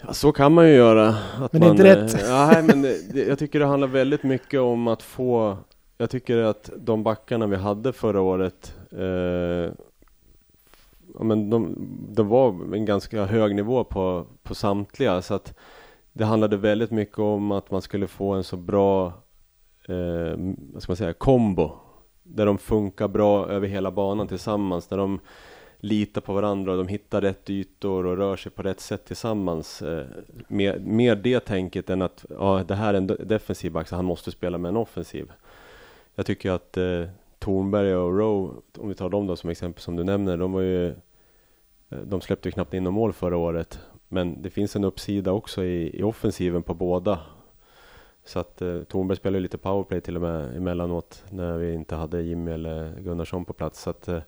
Ja, så kan man ju göra. Men det är inte rätt. Eh, ja, men det, det, jag tycker det handlar väldigt mycket om att få jag tycker att de backarna vi hade förra året eh, ja, men de, de var en ganska hög nivå på, på samtliga. Så att det handlade väldigt mycket om att man skulle få en så bra eh, vad ska man säga, kombo. Där de funkar bra över hela banan tillsammans, där de litar på varandra och de hittar rätt ytor och rör sig på rätt sätt tillsammans. Eh, mer, mer det tänket än att ja, det här är en defensiv back så han måste spela med en offensiv jag tycker att eh, Tornberg och Rowe, om vi tar dem då som exempel som du nämner, de var ju eh, de släppte ju knappt in något mål förra året. Men det finns en uppsida också i, i offensiven på båda. Så att eh, Tornberg spelade ju lite powerplay till och med emellanåt när vi inte hade Jimmy eller Gunnarsson på plats. Så att, eh,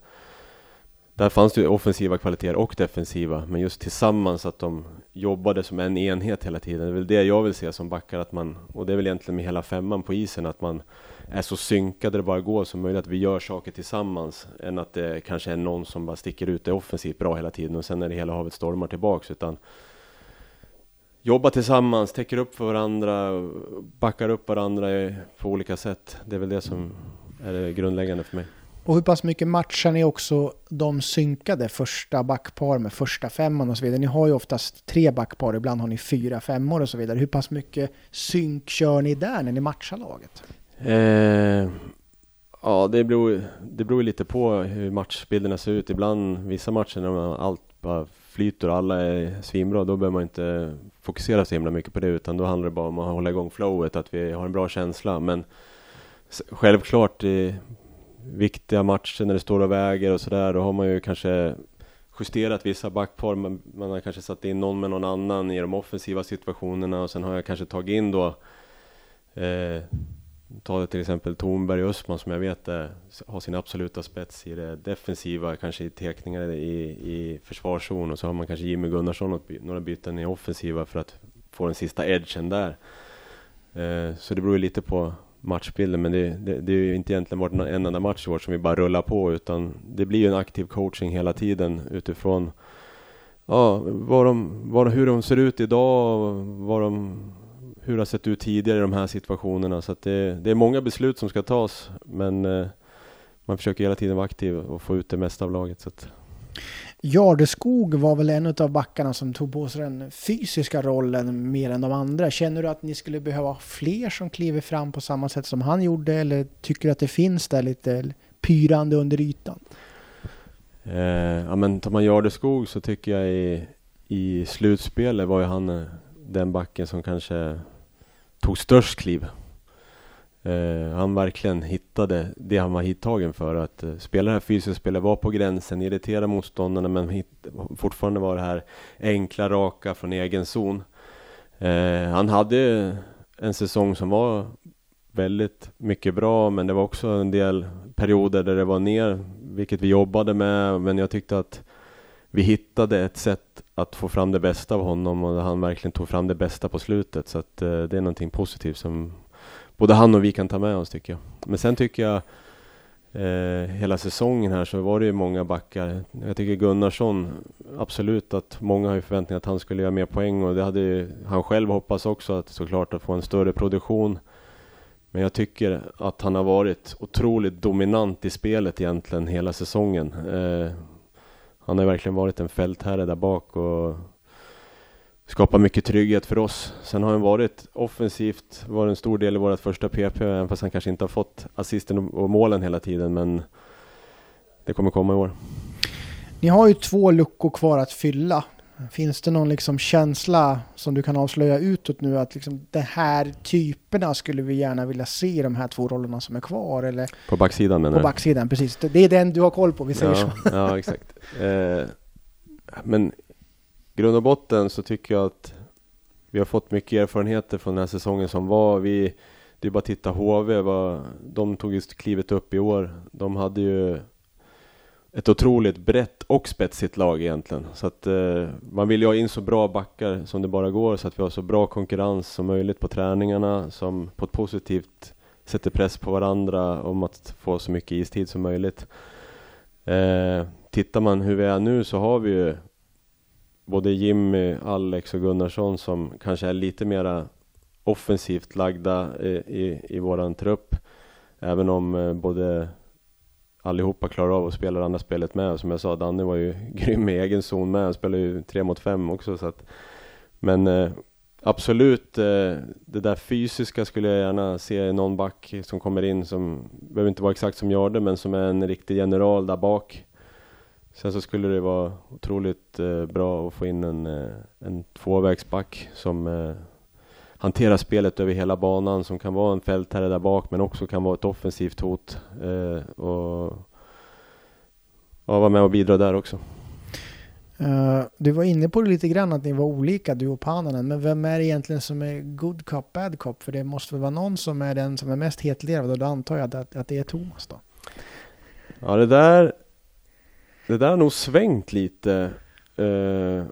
där fanns det ju offensiva kvaliteter och defensiva, men just tillsammans att de jobbade som en enhet hela tiden. Det är väl det jag vill se som backar, att man, och det är väl egentligen med hela femman på isen, att man är så synkade det bara går som möjligt, att vi gör saker tillsammans, än att det kanske är någon som bara sticker ut det offensivt bra hela tiden och sen är det hela havet stormar tillbaks, utan jobba tillsammans, täcker upp för varandra, backar upp varandra på olika sätt. Det är väl det som är det grundläggande för mig. Och hur pass mycket matchar ni också de synkade första backpar med första femman och så vidare? Ni har ju oftast tre backpar, ibland har ni fyra femmor och så vidare. Hur pass mycket synk kör ni där när ni matchar laget? Eh, ja, det beror, det beror lite på hur matchbilderna ser ut. Ibland, vissa matcher när allt bara flyter och alla är svinbra, då behöver man inte fokusera så himla mycket på det, utan då handlar det bara om att hålla igång flowet, att vi har en bra känsla. Men självklart, i viktiga matcher när det står och väger och sådär, då har man ju kanske justerat vissa backpar, man har kanske satt in någon med någon annan i de offensiva situationerna och sen har jag kanske tagit in då eh, Ta till exempel Tornberg och Östman som jag vet är, har sin absoluta spets i det defensiva, kanske i teckningar i, i försvarszon och så har man kanske Jimmy Gunnarsson och några byten i offensiva för att få den sista edgen där. Eh, så det beror ju lite på matchbilden, men det, det, det är ju inte egentligen varit en enda match i år som vi bara rullar på, utan det blir ju en aktiv coaching hela tiden utifrån ja, vad de, vad, hur de ser ut idag, vad de hur det har sett ut tidigare i de här situationerna. Så det, det, är många beslut som ska tas, men eh, man försöker hela tiden vara aktiv och få ut det mesta av laget. Så att. Jardeskog var väl en av backarna som tog på sig den fysiska rollen mer än de andra. Känner du att ni skulle behöva fler som kliver fram på samma sätt som han gjorde eller tycker du att det finns där lite pyrande under ytan? Eh, ja men tar man Jardeskog så tycker jag i, i slutspelet var ju han eh, den backen som kanske tog störst kliv. Eh, han verkligen hittade det han var hittagen för. Att eh, spela det här fysiska spelet, vara på gränsen, irritera motståndarna men hit, fortfarande vara det här enkla, raka från egen zon. Eh, han hade en säsong som var väldigt mycket bra men det var också en del perioder där det var ner, vilket vi jobbade med. Men jag tyckte att vi hittade ett sätt att få fram det bästa av honom och han verkligen tog fram det bästa på slutet. Så att eh, det är någonting positivt som både han och vi kan ta med oss tycker jag. Men sen tycker jag eh, hela säsongen här så var det ju många backar. Jag tycker Gunnarsson, absolut att många har ju förväntningar att han skulle göra mer poäng och det hade ju han själv hoppats också att såklart att få en större produktion. Men jag tycker att han har varit otroligt dominant i spelet egentligen hela säsongen. Eh, han har verkligen varit en fältherre där bak och skapat mycket trygghet för oss. Sen har han varit offensivt, varit en stor del i vårt första PP, även fast han kanske inte har fått assisten och målen hela tiden, men det kommer komma i år. Ni har ju två luckor kvar att fylla. Finns det någon liksom känsla som du kan avslöja utåt nu att liksom de här typerna skulle vi gärna vilja se i de här två rollerna som är kvar? Eller? På backsidan menar du? På backsidan, precis. Det är den du har koll på, vi säger ja, så. Ja, exakt. Eh, men grund och botten så tycker jag att vi har fått mycket erfarenheter från den här säsongen som var. Vi, det är bara att titta HV, vad, de tog just klivet upp i år. De hade ju ett otroligt brett och spetsigt lag egentligen. Så att eh, man vill ju ha in så bra backar som det bara går så att vi har så bra konkurrens som möjligt på träningarna som på ett positivt sätter press på varandra om att få så mycket istid som möjligt. Eh, tittar man hur vi är nu så har vi ju både Jimmy, Alex och Gunnarsson som kanske är lite mera offensivt lagda i, i, i våran trupp. Även om eh, både allihopa klarar av att spela det andra spelet med. Som jag sa, Danne var ju grym i egen zon med. Han spelade ju tre mot fem också. Så att, men eh, absolut, eh, det där fysiska skulle jag gärna se i någon back som kommer in som, behöver inte vara exakt som Jarde, men som är en riktig general där bak. Sen så skulle det vara otroligt eh, bra att få in en, eh, en tvåvägsback som eh, hantera spelet över hela banan som kan vara en fältherre där bak men också kan vara ett offensivt hot eh, och ja, vara med och bidra där också. Uh, du var inne på det lite grann att ni var olika du och Pananen men vem är det egentligen som är good cop, bad cop? För det måste väl vara någon som är den som är mest hetlevrad och då antar jag att, att det är Thomas då? Ja det där Det där har nog svängt lite uh,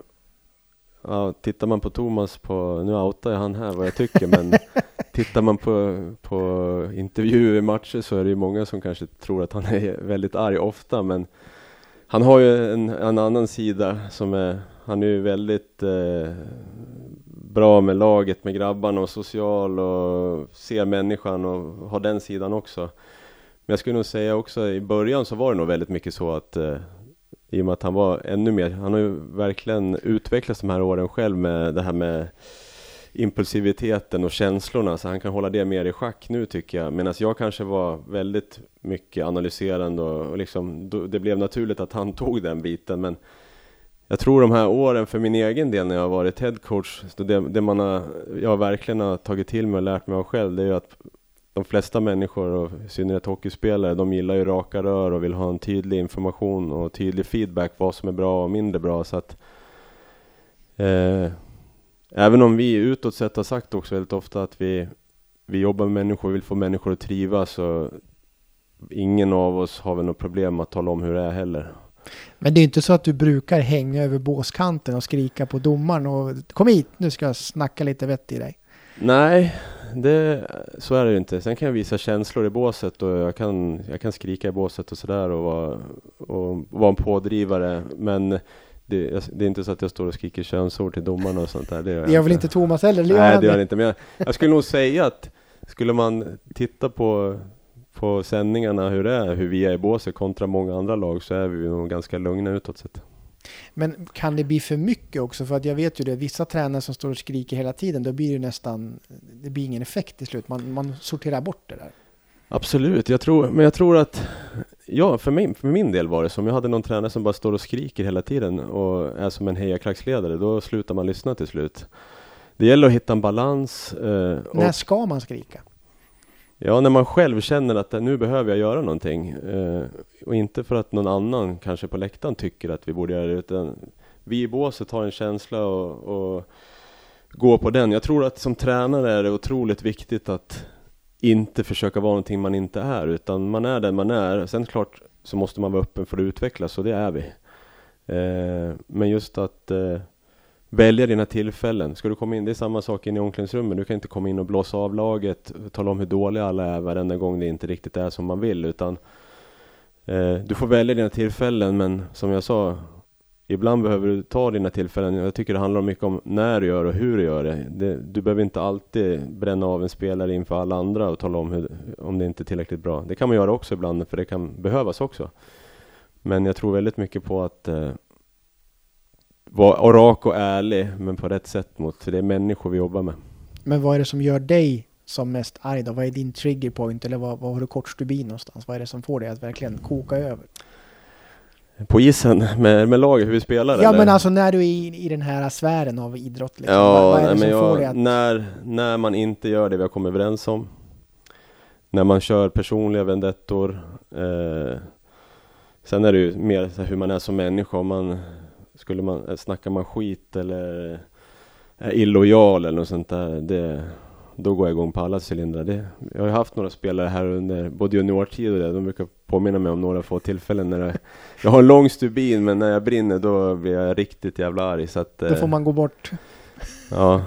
Ja, tittar man på Thomas på, nu outar jag han här vad jag tycker, men tittar man på, på intervjuer, matcher så är det ju många som kanske tror att han är väldigt arg ofta, men han har ju en, en annan sida som är, han är ju väldigt eh, bra med laget, med grabbarna och social och ser människan och har den sidan också. Men jag skulle nog säga också i början så var det nog väldigt mycket så att eh, i och med att han var ännu mer, han har ju verkligen utvecklats de här åren själv med det här med impulsiviteten och känslorna så han kan hålla det mer i schack nu tycker jag. Medan jag kanske var väldigt mycket analyserande och, och liksom, det blev naturligt att han tog den biten. Men jag tror de här åren för min egen del när jag har varit headcoach, det, det man har, jag verkligen har tagit till mig och lärt mig av själv, det är ju att de flesta människor, och i synnerhet hockeyspelare, de gillar ju raka rör och vill ha en tydlig information och tydlig feedback vad som är bra och mindre bra. Så att, eh, även om vi utåt sett har sagt också väldigt ofta att vi, vi jobbar med människor, vill få människor att trivas och ingen av oss har väl något problem att tala om hur det är heller. Men det är inte så att du brukar hänga över båskanten och skrika på domaren och kom hit, nu ska jag snacka lite vett i dig. Nej, det, så är det ju inte. Sen kan jag visa känslor i båset och jag kan, jag kan skrika i båset och sådär och vara, och vara en pådrivare. Men det, det, är inte så att jag står och skriker könsord till domarna och sånt där. Det gör, det gör väl inte Thomas heller? Nej, det gör han inte. Men jag, jag skulle nog säga att skulle man titta på på sändningarna hur det är, hur vi är i båset kontra många andra lag så är vi nog ganska lugna utåt sett. Men kan det bli för mycket också? För att jag vet ju det, vissa tränare som står och skriker hela tiden, då blir det nästan, det blir ingen effekt till slut. Man, man sorterar bort det där. Absolut, jag tror, men jag tror att, ja för, mig, för min del var det som jag hade någon tränare som bara står och skriker hela tiden och är som en hejaklacksledare, då slutar man lyssna till slut. Det gäller att hitta en balans. Eh, När ska man skrika? Ja, när man själv känner att nu behöver jag göra någonting. Eh, och inte för att någon annan kanske på läktaren tycker att vi borde göra det, utan vi i båset har en känsla och, och går på den. Jag tror att som tränare är det otroligt viktigt att inte försöka vara någonting man inte är, utan man är den man är. Sen klart så måste man vara öppen för att utvecklas och det är vi. Eh, men just att eh, välja dina tillfällen. Ska du komma in, det är samma sak in i omklädningsrummet. Du kan inte komma in och blåsa av laget, tala om hur dåliga alla är varenda gång det inte riktigt är som man vill. Utan eh, du får välja dina tillfällen, men som jag sa, ibland behöver du ta dina tillfällen. Jag tycker det handlar mycket om när du gör och hur du gör det. det du behöver inte alltid bränna av en spelare inför alla andra och tala om hur, om det inte är tillräckligt bra. Det kan man göra också ibland, för det kan behövas också. Men jag tror väldigt mycket på att eh, vara rak och ärlig, men på rätt sätt mot, det är människor vi jobbar med. Men vad är det som gör dig som mest arg då? Vad är din trigger point eller vad, vad har du kort stubin någonstans? Vad är det som får dig att verkligen koka över? På isen med, med laget, hur vi spelar? Ja eller? men alltså när du är i, i den här sfären av idrott liksom. Ja, vad, vad är det som jag, får dig att... när, när man inte gör det vi har kommit överens om. När man kör personliga vendettor. Eh, sen är det ju mer hur man är som människa. Om man skulle man, eh, snackar man skit eller är illojal eller något sånt där, det, då går jag igång på alla cylindrar. Det, jag har haft några spelare här under både juniortid och det, de brukar påminna mig om några få tillfällen när det, jag har en lång stubin men när jag brinner då blir jag riktigt jävla arg. Så att, då får eh, man gå bort. Ja,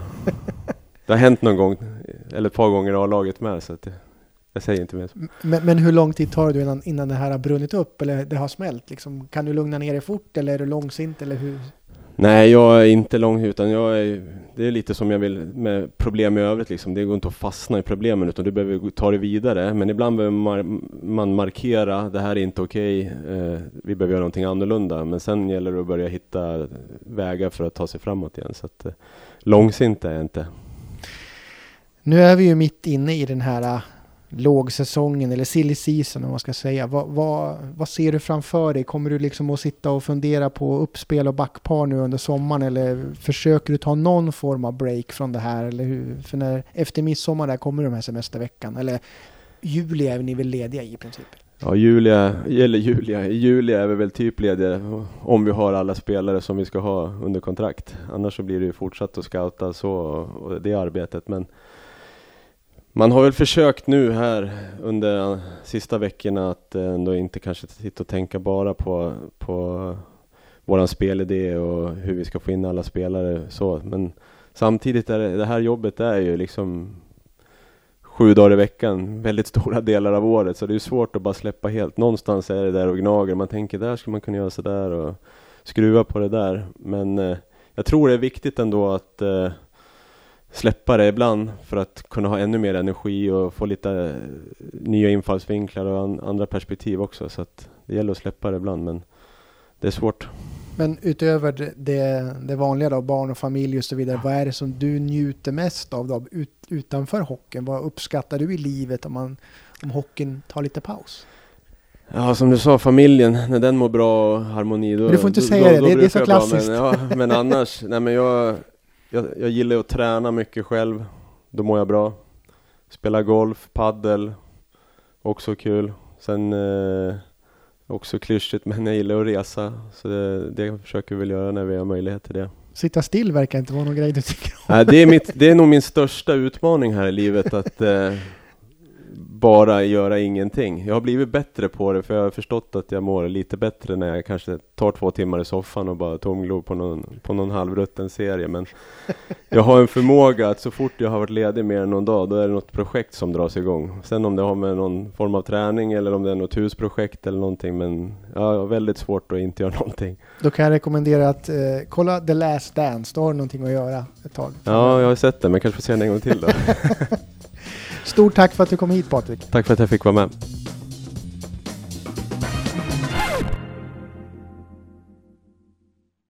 det har hänt någon gång, eller ett par gånger i A-laget med. Så att jag säger inte mer. Men, men, hur lång tid tar det innan, innan det här har brunnit upp eller det har smält? Liksom, kan du lugna ner dig fort eller är du långsint eller hur? Nej, jag är inte lång utan jag är, det är lite som jag vill med problem i övrigt liksom. Det går inte att fastna i problemen utan du behöver ta det vidare. Men ibland behöver man markera, det här är inte okej, eh, vi behöver göra någonting annorlunda. Men sen gäller det att börja hitta vägar för att ta sig framåt igen. Så att, eh, långsint är jag inte. Nu är vi ju mitt inne i den här lågsäsongen eller silly season om man ska säga. Vad, vad, vad, ser du framför dig? Kommer du liksom att sitta och fundera på uppspel och backpar nu under sommaren eller försöker du ta någon form av break från det här? Eller hur? För när, efter midsommar där kommer de här semesterveckan eller juli är ni väl lediga i princip? Ja, Julia, eller Julia, Julia är vi väl typ lediga om vi har alla spelare som vi ska ha under kontrakt. Annars så blir det ju fortsatt att scouta så och det arbetet. Men man har väl försökt nu här under sista veckorna att eh, ändå inte kanske sitta och tänka bara på, på våran spelidé och hur vi ska få in alla spelare så. Men samtidigt är det, det här jobbet är ju liksom sju dagar i veckan, väldigt stora delar av året, så det är svårt att bara släppa helt. Någonstans är det där och gnager, man tänker där skulle man kunna göra sådär och skruva på det där. Men eh, jag tror det är viktigt ändå att eh, släppa det ibland för att kunna ha ännu mer energi och få lite eh, nya infallsvinklar och an, andra perspektiv också. Så att det gäller att släppa det ibland men det är svårt. Men utöver det, det vanliga då, barn och familj och så vidare, vad är det som du njuter mest av då, ut, utanför hockeyn? Vad uppskattar du i livet om, man, om hockeyn tar lite paus? Ja, som du sa, familjen, när den mår bra och harmoni, då... Men du får inte då, säga då, det, då det, det är så klassiskt. Bra, men, ja, men annars, nej men jag, jag, jag gillar att träna mycket själv, då mår jag bra. Spela golf, paddel, också kul. Sen eh, också klyschigt, men jag gillar att resa, så det, det försöker vi väl göra när vi har möjlighet till det. Sitta still verkar inte vara någon grej du tycker om. Nej, det, är mitt, det är nog min största utmaning här i livet, att eh, bara göra ingenting. Jag har blivit bättre på det för jag har förstått att jag mår lite bättre när jag kanske tar två timmar i soffan och bara tomglor på någon, på någon halvrutten serie. Men jag har en förmåga att så fort jag har varit ledig mer än någon dag, då är det något projekt som dras igång. Sen om det har med någon form av träning eller om det är något husprojekt eller någonting. Men jag har väldigt svårt att inte göra någonting. Då kan jag rekommendera att eh, kolla The Last Dance, då har du någonting att göra ett tag. Ja, jag har sett det, men jag kanske får se den en gång till då. Stort tack för att du kom hit Patrik. Tack för att jag fick vara med.